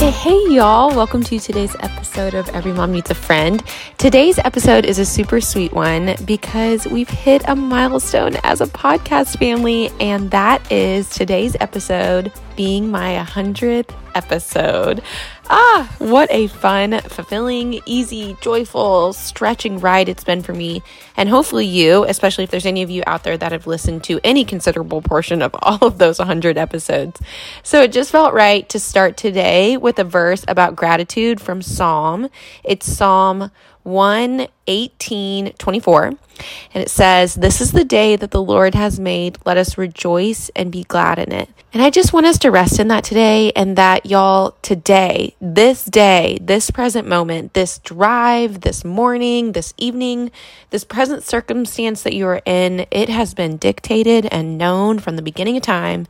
Hey, hey, y'all. Welcome to today's episode of Every Mom Needs a Friend. Today's episode is a super sweet one because we've hit a milestone as a podcast family, and that is today's episode being my 100th episode. Ah, what a fun, fulfilling, easy, joyful, stretching ride it's been for me. And hopefully, you, especially if there's any of you out there that have listened to any considerable portion of all of those 100 episodes. So it just felt right to start today with a verse about gratitude from Psalm. It's Psalm 1 18 24. And it says, This is the day that the Lord has made. Let us rejoice and be glad in it. And I just want us to rest in that today and that y'all today, this day, this present moment, this drive, this morning, this evening, this present circumstance that you are in, it has been dictated and known from the beginning of time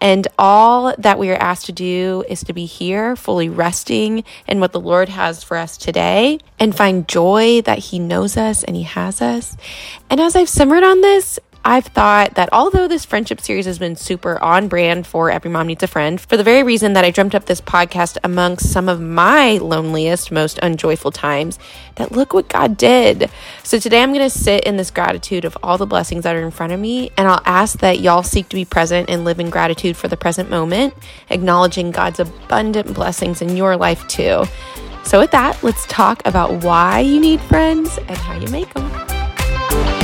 and all that we are asked to do is to be here, fully resting in what the Lord has for us today and find joy that He knows us and He has us. And as I've simmered on this, I've thought that although this friendship series has been super on brand for Every Mom Needs a Friend, for the very reason that I dreamt up this podcast amongst some of my loneliest, most unjoyful times, that look what God did. So today I'm going to sit in this gratitude of all the blessings that are in front of me, and I'll ask that y'all seek to be present and live in gratitude for the present moment, acknowledging God's abundant blessings in your life too. So, with that, let's talk about why you need friends and how you make them.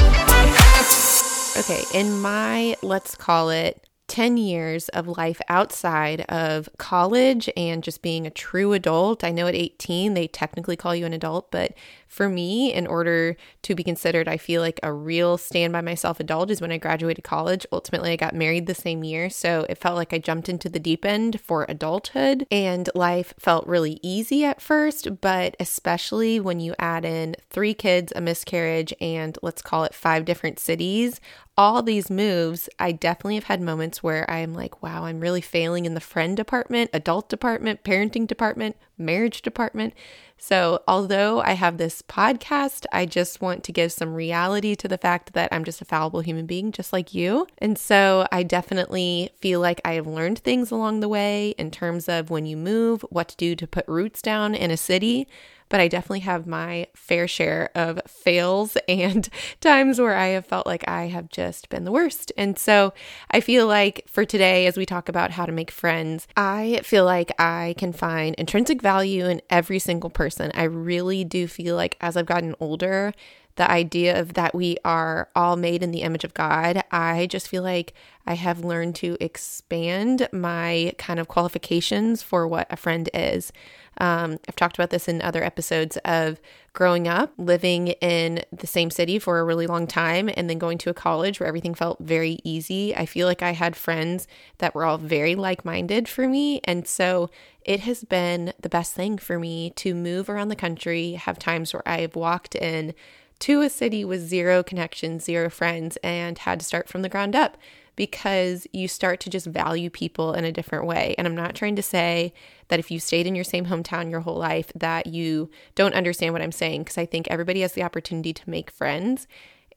Okay, in my, let's call it 10 years of life outside of college and just being a true adult. I know at 18 they technically call you an adult, but for me, in order to be considered, I feel like a real stand by myself adult is when I graduated college. Ultimately, I got married the same year. So it felt like I jumped into the deep end for adulthood and life felt really easy at first. But especially when you add in three kids, a miscarriage, and let's call it five different cities, all these moves, I definitely have had moments where I'm like, wow, I'm really failing in the friend department, adult department, parenting department, marriage department. So, although I have this podcast, I just want to give some reality to the fact that I'm just a fallible human being, just like you. And so, I definitely feel like I have learned things along the way in terms of when you move, what to do to put roots down in a city but I definitely have my fair share of fails and times where I have felt like I have just been the worst. And so I feel like for today, as we talk about how to make friends, I feel like I can find intrinsic value in every single person. I really do feel like as I've gotten older, the idea of that we are all made in the image of God, I just feel like I have learned to expand my kind of qualifications for what a friend is. Um, I've talked about this in other episodes of growing up, living in the same city for a really long time, and then going to a college where everything felt very easy. I feel like I had friends that were all very like minded for me. And so it has been the best thing for me to move around the country, have times where I've walked in to a city with zero connections, zero friends, and had to start from the ground up because you start to just value people in a different way. And I'm not trying to say that if you stayed in your same hometown your whole life that you don't understand what I'm saying because I think everybody has the opportunity to make friends.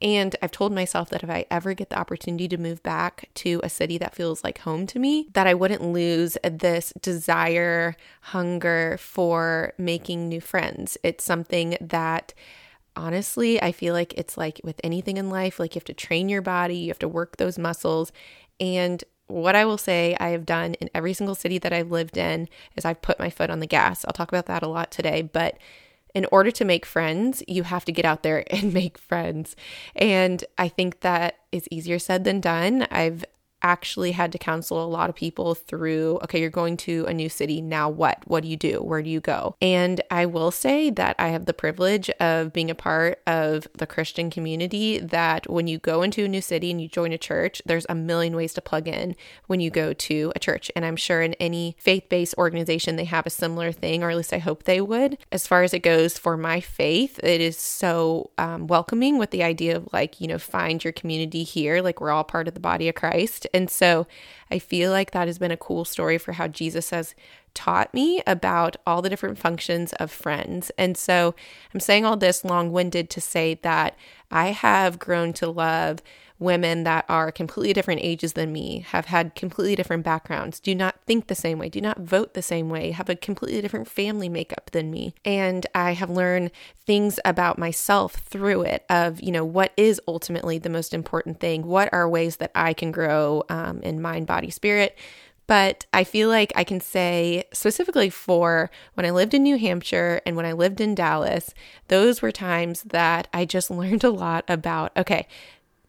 And I've told myself that if I ever get the opportunity to move back to a city that feels like home to me, that I wouldn't lose this desire, hunger for making new friends. It's something that honestly, I feel like it's like with anything in life, like you have to train your body, you have to work those muscles. And what I will say I have done in every single city that I've lived in is I've put my foot on the gas. I'll talk about that a lot today, but in order to make friends, you have to get out there and make friends. And I think that is easier said than done. I've actually had to counsel a lot of people through okay, you're going to a new city. Now what? What do you do? Where do you go? And I will say that I have the privilege of being a part of the Christian community that when you go into a new city and you join a church, there's a million ways to plug in when you go to a church. And I'm sure in any faith based organization, they have a similar thing, or at least I hope they would. As far as it goes for my faith, it is so um, welcoming with the idea of like, you know, find your community here. Like we're all part of the body of Christ. And so I feel like that has been a cool story for how Jesus has taught me about all the different functions of friends. And so I'm saying all this long winded to say that I have grown to love women that are completely different ages than me, have had completely different backgrounds, do not think the same way, do not vote the same way, have a completely different family makeup than me. And I have learned things about myself through it of, you know, what is ultimately the most important thing? What are ways that I can grow um, in mind, body, spirit? But I feel like I can say specifically for when I lived in New Hampshire and when I lived in Dallas, those were times that I just learned a lot about, okay,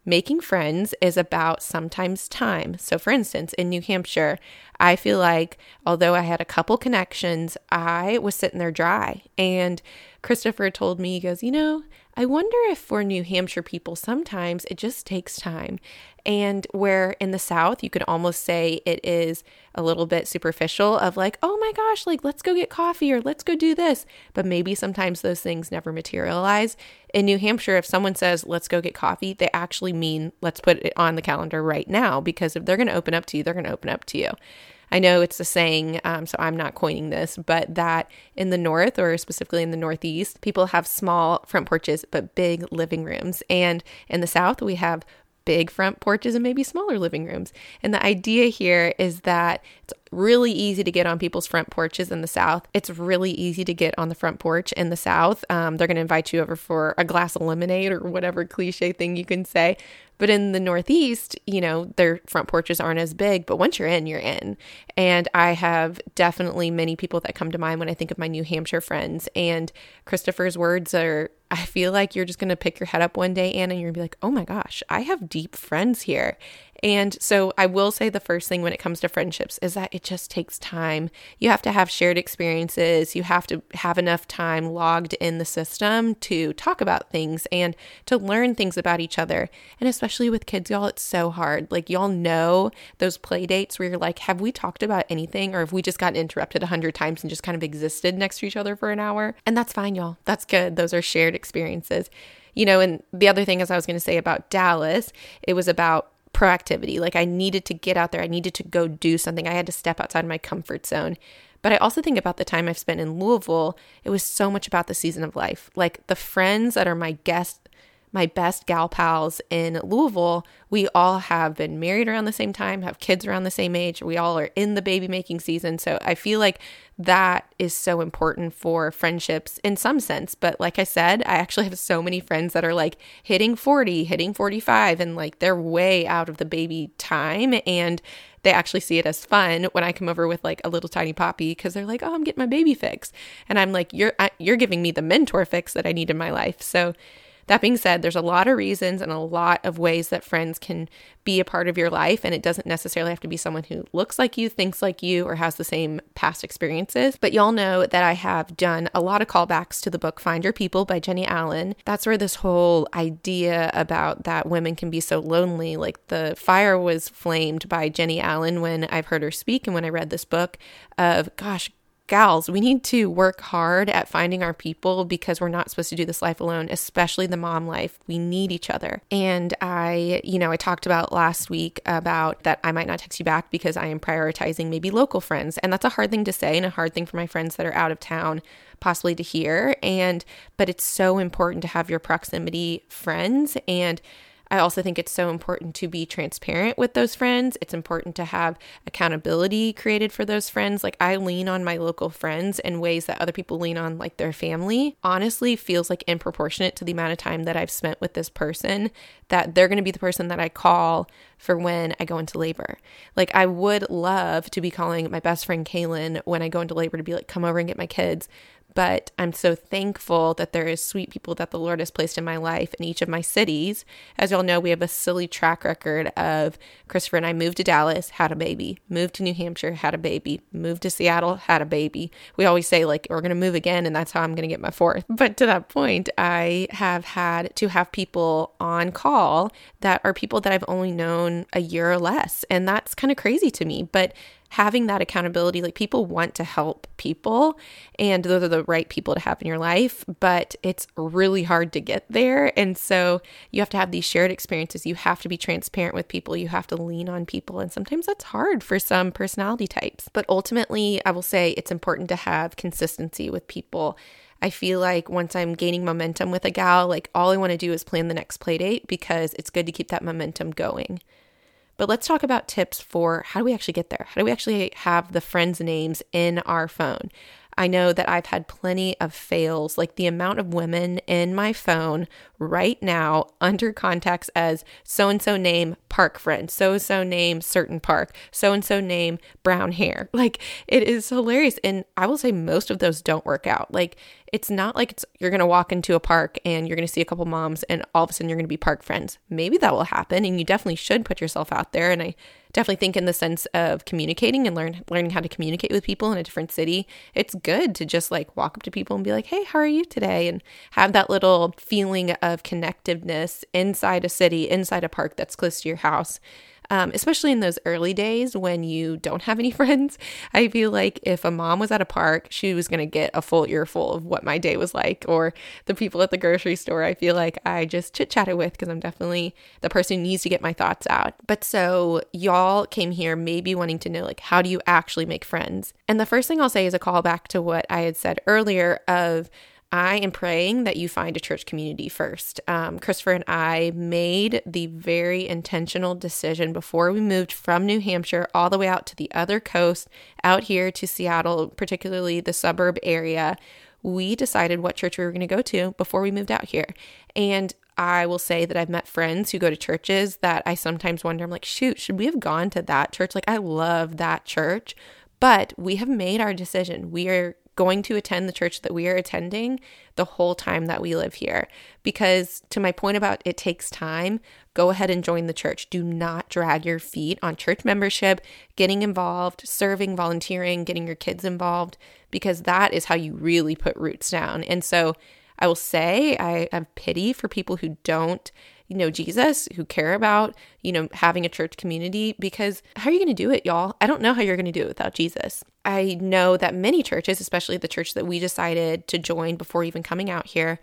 making friends is about sometimes time. So, for instance, in New Hampshire, I feel like although I had a couple connections, I was sitting there dry. And Christopher told me, he goes, You know, I wonder if for New Hampshire people, sometimes it just takes time. And where in the South, you could almost say it is a little bit superficial of like, oh my gosh, like let's go get coffee or let's go do this. But maybe sometimes those things never materialize. In New Hampshire, if someone says, let's go get coffee, they actually mean let's put it on the calendar right now because if they're going to open up to you, they're going to open up to you. I know it's a saying, um, so I'm not coining this, but that in the North or specifically in the Northeast, people have small front porches but big living rooms. And in the South, we have big front porches and maybe smaller living rooms. And the idea here is that it's really easy to get on people's front porches in the South. It's really easy to get on the front porch in the South. Um, they're going to invite you over for a glass of lemonade or whatever cliche thing you can say. But in the Northeast, you know, their front porches aren't as big, but once you're in, you're in. And I have definitely many people that come to mind when I think of my New Hampshire friends. And Christopher's words are I feel like you're just going to pick your head up one day, Anna, and you're going to be like, oh my gosh, I have deep friends here. And so I will say the first thing when it comes to friendships is that it just takes time. You have to have shared experiences. You have to have enough time logged in the system to talk about things and to learn things about each other. And especially with kids, y'all, it's so hard. Like, y'all know those play dates where you're like, have we talked about anything or have we just gotten interrupted a hundred times and just kind of existed next to each other for an hour? And that's fine, y'all. That's good. Those are shared experiences. You know, and the other thing, as I was going to say about Dallas, it was about proactivity. Like I needed to get out there, I needed to go do something. I had to step outside my comfort zone. But I also think about the time I've spent in Louisville, it was so much about the season of life. Like the friends that are my guests my best gal pals in Louisville, we all have been married around the same time, have kids around the same age. We all are in the baby making season. So I feel like that is so important for friendships in some sense. But like I said, I actually have so many friends that are like hitting 40, hitting 45, and like they're way out of the baby time. And they actually see it as fun when I come over with like a little tiny poppy because they're like, "Oh, I'm getting my baby fix," and I'm like, "You're you're giving me the mentor fix that I need in my life." So that being said, there's a lot of reasons and a lot of ways that friends can be a part of your life. And it doesn't necessarily have to be someone who looks like you, thinks like you, or has the same past experiences. But y'all know that I have done a lot of callbacks to the book Find Your People by Jennie Allen. That's where this whole idea about that women can be so lonely, like the fire was flamed by Jennie Allen when I've heard her speak and when I read this book of, gosh, gals, we need to work hard at finding our people because we're not supposed to do this life alone, especially the mom life. We need each other. And I, you know, I talked about last week about that I might not text you back because I am prioritizing maybe local friends. And that's a hard thing to say and a hard thing for my friends that are out of town possibly to hear. And, but it's so important to have your proximity friends and I also think it's so important to be transparent with those friends. It's important to have accountability created for those friends. Like I lean on my local friends in ways that other people lean on like their family. Honestly, feels like in proportionate to the amount of time that I've spent with this person that they're going to be the person that I call for when I go into labor. Like I would love to be calling my best friend Kaylin when I go into labor to be like come over and get my kids, but I'm so thankful that there is sweet people that the Lord has placed in my life in each of my cities. As y'all know, we have a silly track record of Christopher and I moved to Dallas, had a baby, moved to New Hampshire, had a baby, moved to Seattle, had a baby. We always say, like, we're going to move again, and that's how I'm going to get my fourth. But to that point, I have had to have people on call that are people that I've only known a year or less. And that's kind of crazy to me. But having that accountability, like people want to help people, and those are the right people to have in your life, but it's really hard to get there. And so you have to have these shared experiences. You have to be transparent with people. You have to lean on people. And sometimes that's hard for some personality types. But ultimately, I will say it's important to have consistency with people I feel like once I'm gaining momentum with a gal, like all I want to do is plan the next play date because it's good to keep that momentum going. But let's talk about tips for how do we actually get there? How do we actually have the friends' names in our phone? I know that I've had plenty of fails, like the amount of women in my phone right now under contacts as so and so name park friend, so and so name certain park, so and so name brown hair. Like it is hilarious. And I will say most of those don't work out. Like it's not like it's you're going to walk into a park and you're going to see a couple moms and all of a sudden you're going to be park friends. Maybe that will happen and you definitely should put yourself out there and I definitely think in the sense of communicating and learn learning how to communicate with people in a different city. It's good to just like walk up to people and be like, "Hey, how are you today?" and have that little feeling of connectiveness inside a city, inside a park that's close to your house um, especially in those early days when you don't have any friends. I feel like if a mom was at a park, she was going to get a full earful of what my day was like, or the people at the grocery store. I feel like I just chit chatted with because I'm definitely the person who needs to get my thoughts out. But so y'all came here maybe wanting to know, like, how do you actually make friends? And the first thing I'll say is a callback to what I had said earlier of I am praying that you find a church community first. Um, Christopher and I made the very intentional decision before we moved from New Hampshire all the way out to the other coast, out here to Seattle, particularly the suburb area. We decided what church we were going to go to before we moved out here. And I will say that I've met friends who go to churches that I sometimes wonder, I'm like, shoot, should we have gone to that church? Like, I love that church. But we have made our decision. We are going to attend the church that we are attending the whole time that we live here. Because, to my point about it takes time, go ahead and join the church. Do not drag your feet on church membership, getting involved, serving, volunteering, getting your kids involved, because that is how you really put roots down. And so, I will say I have pity for people who don't you know Jesus, who care about, you know, having a church community because how are you going to do it, y'all? I don't know how you're going to do it without Jesus. I know that many churches, especially the church that we decided to join before even coming out here,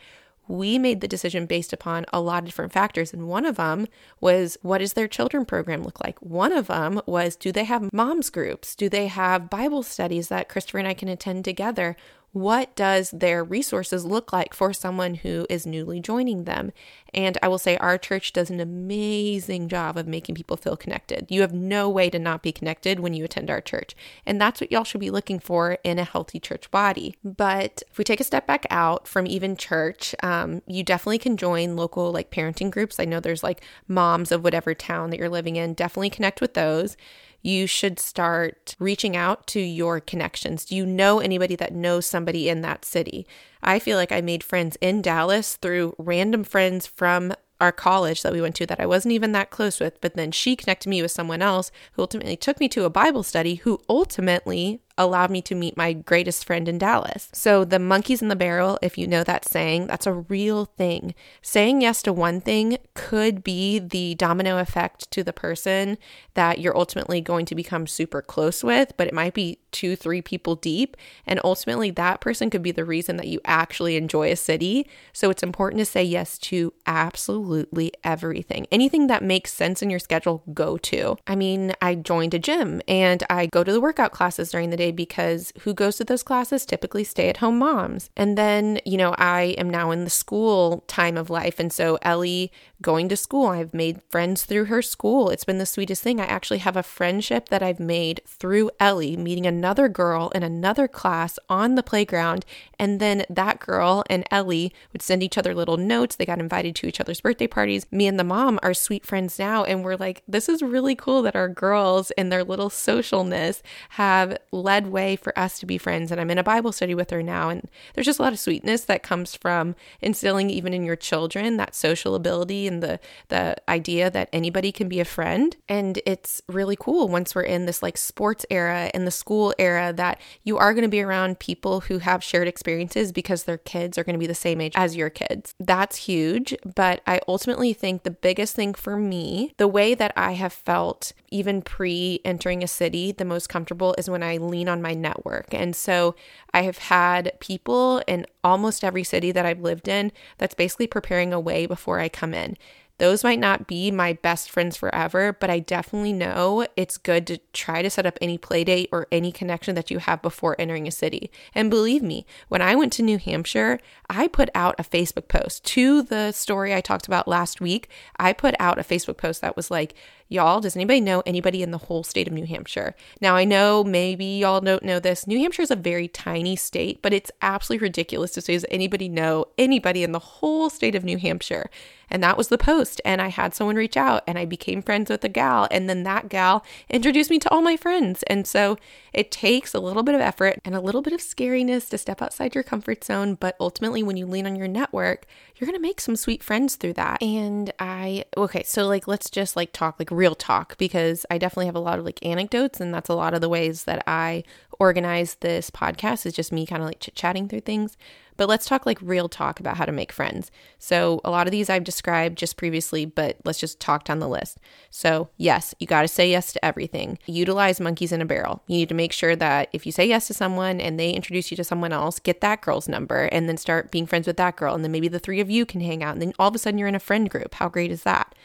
we made the decision based upon a lot of different factors. And one of them was what does their children program look like? One of them was do they have moms groups? Do they have Bible studies that Christopher and I can attend together? What does their resources look like for someone who is newly joining them? And I will say our church does an amazing job of making people feel connected. You have no way to not be connected when you attend our church. And that's what y'all should be looking for in a healthy church body. But if we take a step back out from even church, um, you definitely can join local like parenting groups. I know there's like moms of whatever town that you're living in. Definitely connect with those you should start reaching out to your connections. Do you know anybody that knows somebody in that city? I feel like I made friends in Dallas through random friends from our college that we went to that I wasn't even that close with, but then she connected me with someone else who ultimately took me to a Bible study who ultimately allowed me to meet my greatest friend in Dallas. So, the monkeys in the barrel, if you know that saying, that's a real thing. Saying yes to one thing could be the domino effect to the person that you're ultimately going to become super close with, but it might be two, three people deep. And ultimately, that person could be the reason that you actually enjoy a city. So, it's important to say yes to absolutely everything. Anything that makes sense in your schedule, go to. I mean, I joined a gym and I go to the workout classes during the day because who goes to those classes? Typically stay at home moms. And then, you know, I am now in the school time of life. And so Ellie going to school, I've made friends through her school. It's been the sweetest thing. I actually have a friendship that I've made through Ellie, meeting another girl in another class on the playground. And then that girl and Ellie would send each other little notes. They got invited to each other's birthday parties. Me and the mom are sweet friends now. And we're like, this is really cool that our girls and their little socialness have led way for us to be friends. And I'm in a Bible study with her now. And there's just a lot of sweetness that comes from instilling even in your children that social ability and the the idea that anybody can be a friend. And it's really cool once we're in this like sports era and the school era that you are going to be around people who have shared experiences because their kids are going to be the same age as your kids. That's huge. But I ultimately think the biggest thing for me, the way that I have felt even pre entering a city, the most comfortable is when I lean on my network. And so I have had people in almost every city that I've lived in that's basically preparing a way before I come in. those might not be my best friends forever, but I definitely know it's good to try to set up any play date or any connection that you have before entering a city. And believe me, when I went to New Hampshire, I put out a Facebook post to the story I talked about last week. I put out a Facebook post that was like, Y'all, does anybody know anybody in the whole state of New Hampshire? Now, I know maybe y'all don't know this. New Hampshire is a very tiny state, but it's absolutely ridiculous to say, does anybody know anybody in the whole state of New Hampshire? And that was the post. And I had someone reach out and I became friends with a gal. And then that gal introduced me to all my friends. And so it takes a little bit of effort and a little bit of scariness to step outside your comfort zone. But ultimately, when you lean on your network, you're going to make some sweet friends through that. And I, okay, so like, let's just like talk like real talk because I definitely have a lot of like anecdotes. And that's a lot of the ways that I organize this podcast is just me kind of like chit chatting through things. But let's talk like real talk about how to make friends. So, a lot of these I've described just previously, but let's just talk down the list. So, yes, you got to say yes to everything. Utilize monkeys in a barrel. You need to make sure that if you say yes to someone and they introduce you to someone else, get that girl's number and then start being friends with that girl. And then maybe the three of you can hang out. And then all of a sudden you're in a friend group. How great is that?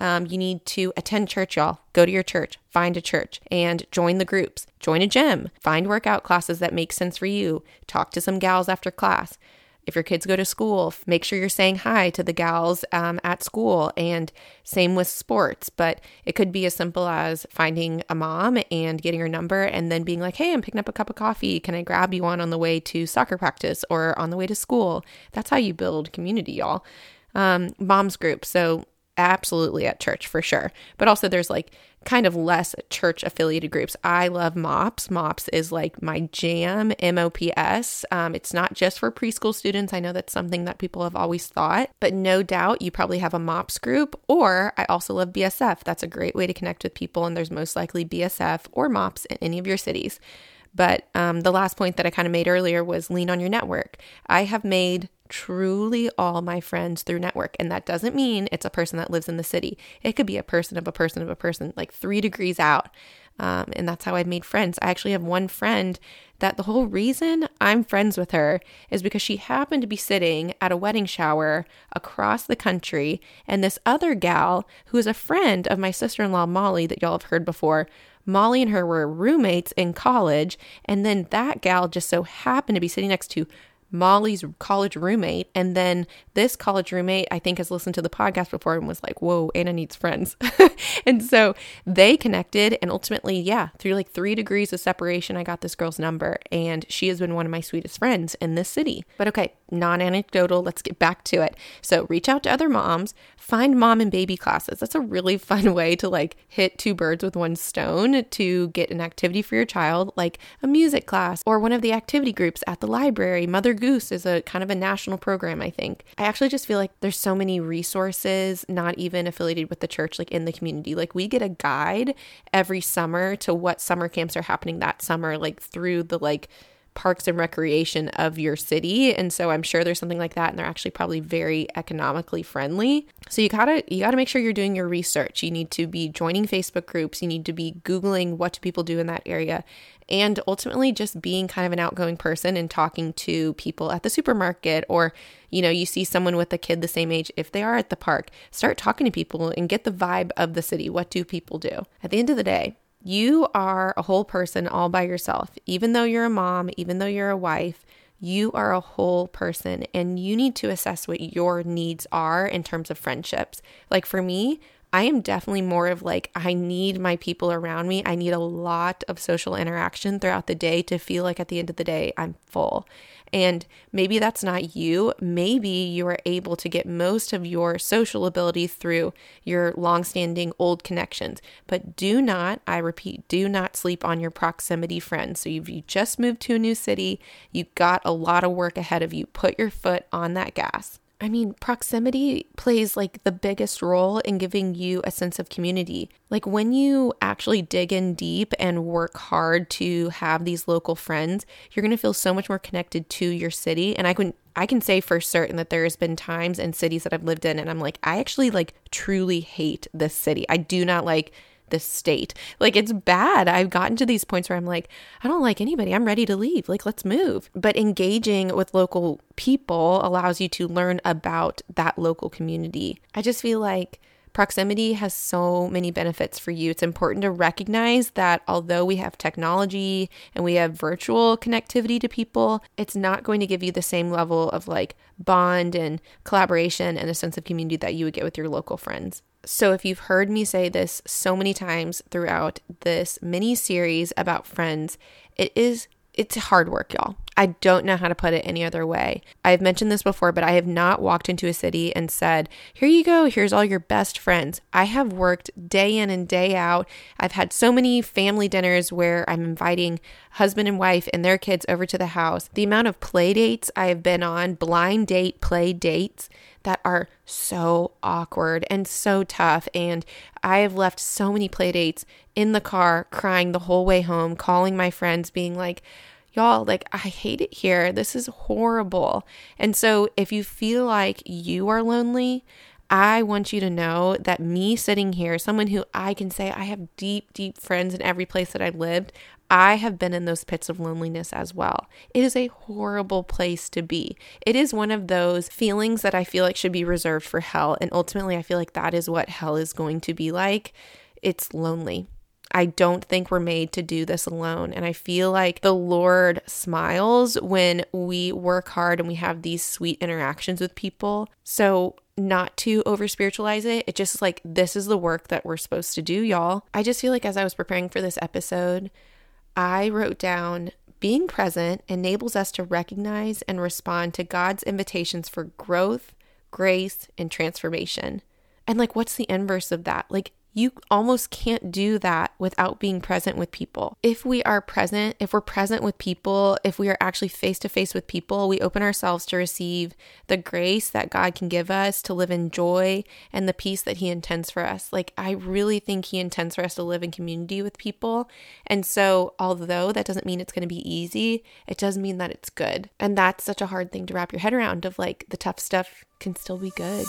Um, you need to attend church, y'all. Go to your church, find a church, and join the groups. Join a gym, find workout classes that make sense for you. Talk to some gals after class. If your kids go to school, make sure you're saying hi to the gals um, at school, and same with sports. But it could be as simple as finding a mom and getting her number, and then being like, "Hey, I'm picking up a cup of coffee. Can I grab you one on the way to soccer practice or on the way to school?" That's how you build community, y'all. Um, moms group. So absolutely at church for sure. But also there's like kind of less church affiliated groups. I love MOPS. MOPS is like my jam, M O P S. Um, it's not just for preschool students. I know that's something that people have always thought, but no doubt you probably have a MOPS group. Or I also love BSF. That's a great way to connect with people, and there's most likely BSF or MOPS in any of your cities. But um, the last point that I kind of made earlier was lean on your network. I have made truly all my friends through network. And that doesn't mean it's a person that lives in the city. It could be a person of a person of a person, like three degrees out. Um, and that's how I've made friends. I actually have one friend that the whole reason I'm friends with her is because she happened to be sitting at a wedding shower across the country. And this other gal, who is a friend of my sister in law, Molly, that y'all have heard before, Molly and her were roommates in college. And then that gal just so happened to be sitting next to Molly's college roommate. And then this college roommate, I think, has listened to the podcast before and was like, whoa, Anna needs friends. and so they connected. And ultimately, yeah, through like three degrees of separation, I got this girl's number. And she has been one of my sweetest friends in this city. But okay, non anecdotal, let's get back to it. So reach out to other moms, find mom and baby classes. That's a really fun way to like hit two birds with one stone to get an activity for your child, like a music class or one of the activity groups at the library, Mother Goose is a kind of a national program, I think. I actually just feel like there's so many resources, not even affiliated with the church, like in the community. Like we get a guide every summer to what summer camps are happening that summer, like through the like parks and recreation of your city. And so i'm sure there's something like that and they're actually probably very economically friendly. So you gotta you gotta make sure you're doing your research. You need to be joining facebook groups. You need to be googling what do people do in that area. And ultimately just being kind of an outgoing person and talking to people at the supermarket or you know you see someone with a kid the same age if they are at the park start talking to people and get the vibe of the city. What do people do? At the end of the day you are a whole person all by yourself. Even though you're a mom, even though you're a wife, you are a whole person and you need to assess what your needs are in terms of friendships. Like for me, I am definitely more of like, I need my people around me. I need a lot of social interaction throughout the day to feel like at the end of the day, I'm full. And maybe that's not you. Maybe you are able to get most of your social ability through your longstanding old connections. But do not, I repeat, do not sleep on your proximity friends. So if you just moved to a new city, you got a lot of work ahead of you. Put your foot on that gas. I mean, proximity plays like the biggest role in giving you a sense of community. Like when you actually dig in deep and work hard to have these local friends, you're going to feel so much more connected to your city. And I can I can say for certain that there's been times in cities that I've lived in and I'm like, I actually like truly hate this city. I do not like this state. Like it's bad. I've gotten to these points where I'm like, I don't like anybody. I'm ready to leave. Like let's move. But engaging with local people allows you to learn about that local community. I just feel like Proximity has so many benefits for you. It's important to recognize that although we have technology and we have virtual connectivity to people, it's not going to give you the same level of like bond and collaboration and a sense of community that you would get with your local friends. So, if you've heard me say this so many times throughout this mini series about friends, it is it's hard work, y'all. I don't know how to put it any other way. I've mentioned this before, but I have not walked into a city and said, Here you go, here's all your best friends. I have worked day in and day out. I've had so many family dinners where I'm inviting husband and wife and their kids over to the house. The amount of play dates I have been on, blind date play dates, that are so awkward and so tough. And I have left so many play dates in the car crying the whole way home, calling my friends, being like, y'all, like, I hate it here. This is horrible. And so if you feel like you are lonely, I want you to know that me sitting here, someone who I can say I have deep, deep friends in every place that I've lived, I have been in those pits of loneliness as well. It is a horrible place to be. It is one of those feelings that I feel like should be reserved for hell. And ultimately, I feel like that is what hell is going to be like. It's lonely. I don't think we're made to do this alone. And I feel like the Lord smiles when we work hard and we have these sweet interactions with people. So, not to over spiritualize it, it just like this is the work that we're supposed to do, y'all. I just feel like as I was preparing for this episode, I wrote down being present enables us to recognize and respond to God's invitations for growth, grace, and transformation. And like, what's the inverse of that? Like, you almost can't do that without being present with people. If we are present, if we're present with people, if we are actually face to face with people, we open ourselves to receive the grace that God can give us to live in joy and the peace that He intends for us. Like, I really think He intends for us to live in community with people. And so, although that doesn't mean it's going to be easy, it does mean that it's good. And that's such a hard thing to wrap your head around of like the tough stuff can still be good.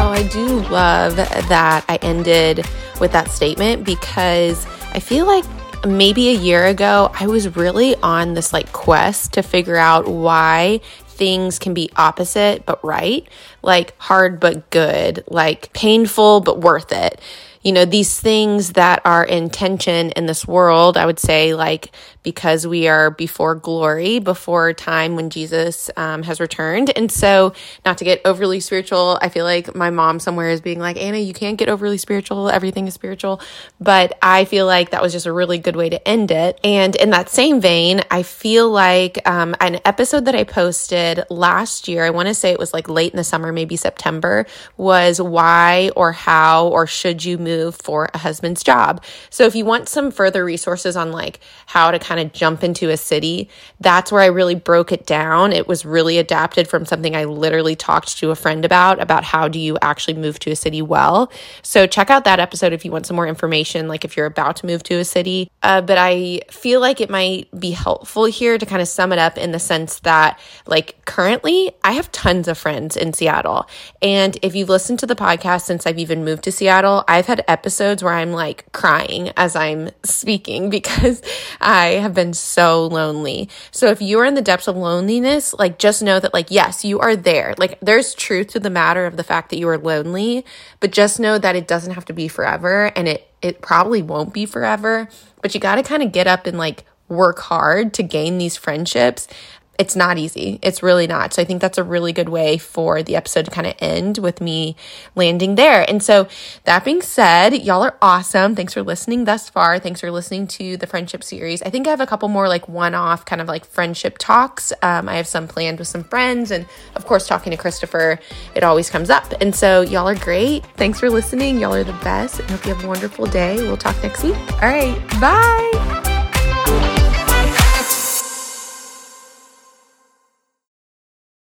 Oh, I do love that I ended with that statement because I feel like maybe a year ago, I was really on this like quest to figure out why things can be opposite but right, like hard but good, like painful but worth it you know, these things that are in tension in this world, I would say, like, because we are before glory, before time when Jesus um, has returned. And so, not to get overly spiritual, I feel like my mom somewhere is being like, Anna, you can't get overly spiritual. Everything is spiritual. But I feel like that was just a really good way to end it. And in that same vein, I feel like um, an episode that I posted last year, I want to say it was like late in the summer, maybe September, was why or how or should you move for a husband's job. So if you want some further resources on like how to kind of jump into a city, that's where I really broke it down. It was really adapted from something I literally talked to a friend about about how do you actually move to a city well. So check out that episode if you want some more information like if you're about to move to a city. Uh, but I feel like it might be helpful here to kind of sum it up in the sense that like currently I have tons of friends in Seattle. And if you've listened to the podcast since I've even moved to Seattle, I've had episodes where I'm like crying as I'm speaking because I have been so lonely. So if you are in the depths of loneliness, like just know that, like, yes, you are there. Like, there's truth to the matter of the fact that you are lonely, but just know that it doesn't have to be forever and it, it probably won't be forever. But you got to kind of get up and like work hard to gain these friendships it's not easy. It's really not. So I think that's a really good way for the episode to kind of end with me landing there. And so that being said, y'all are awesome. Thanks for listening thus far. Thanks for listening to the friendship series. I think I have a couple more like one off kind of like friendship talks. Um, I have some planned with some friends. And of course, talking to Christopher, it always comes up. And so y'all are great. Thanks for listening. Y'all are the best. I hope you have a wonderful day. We'll talk next week. All right. Bye.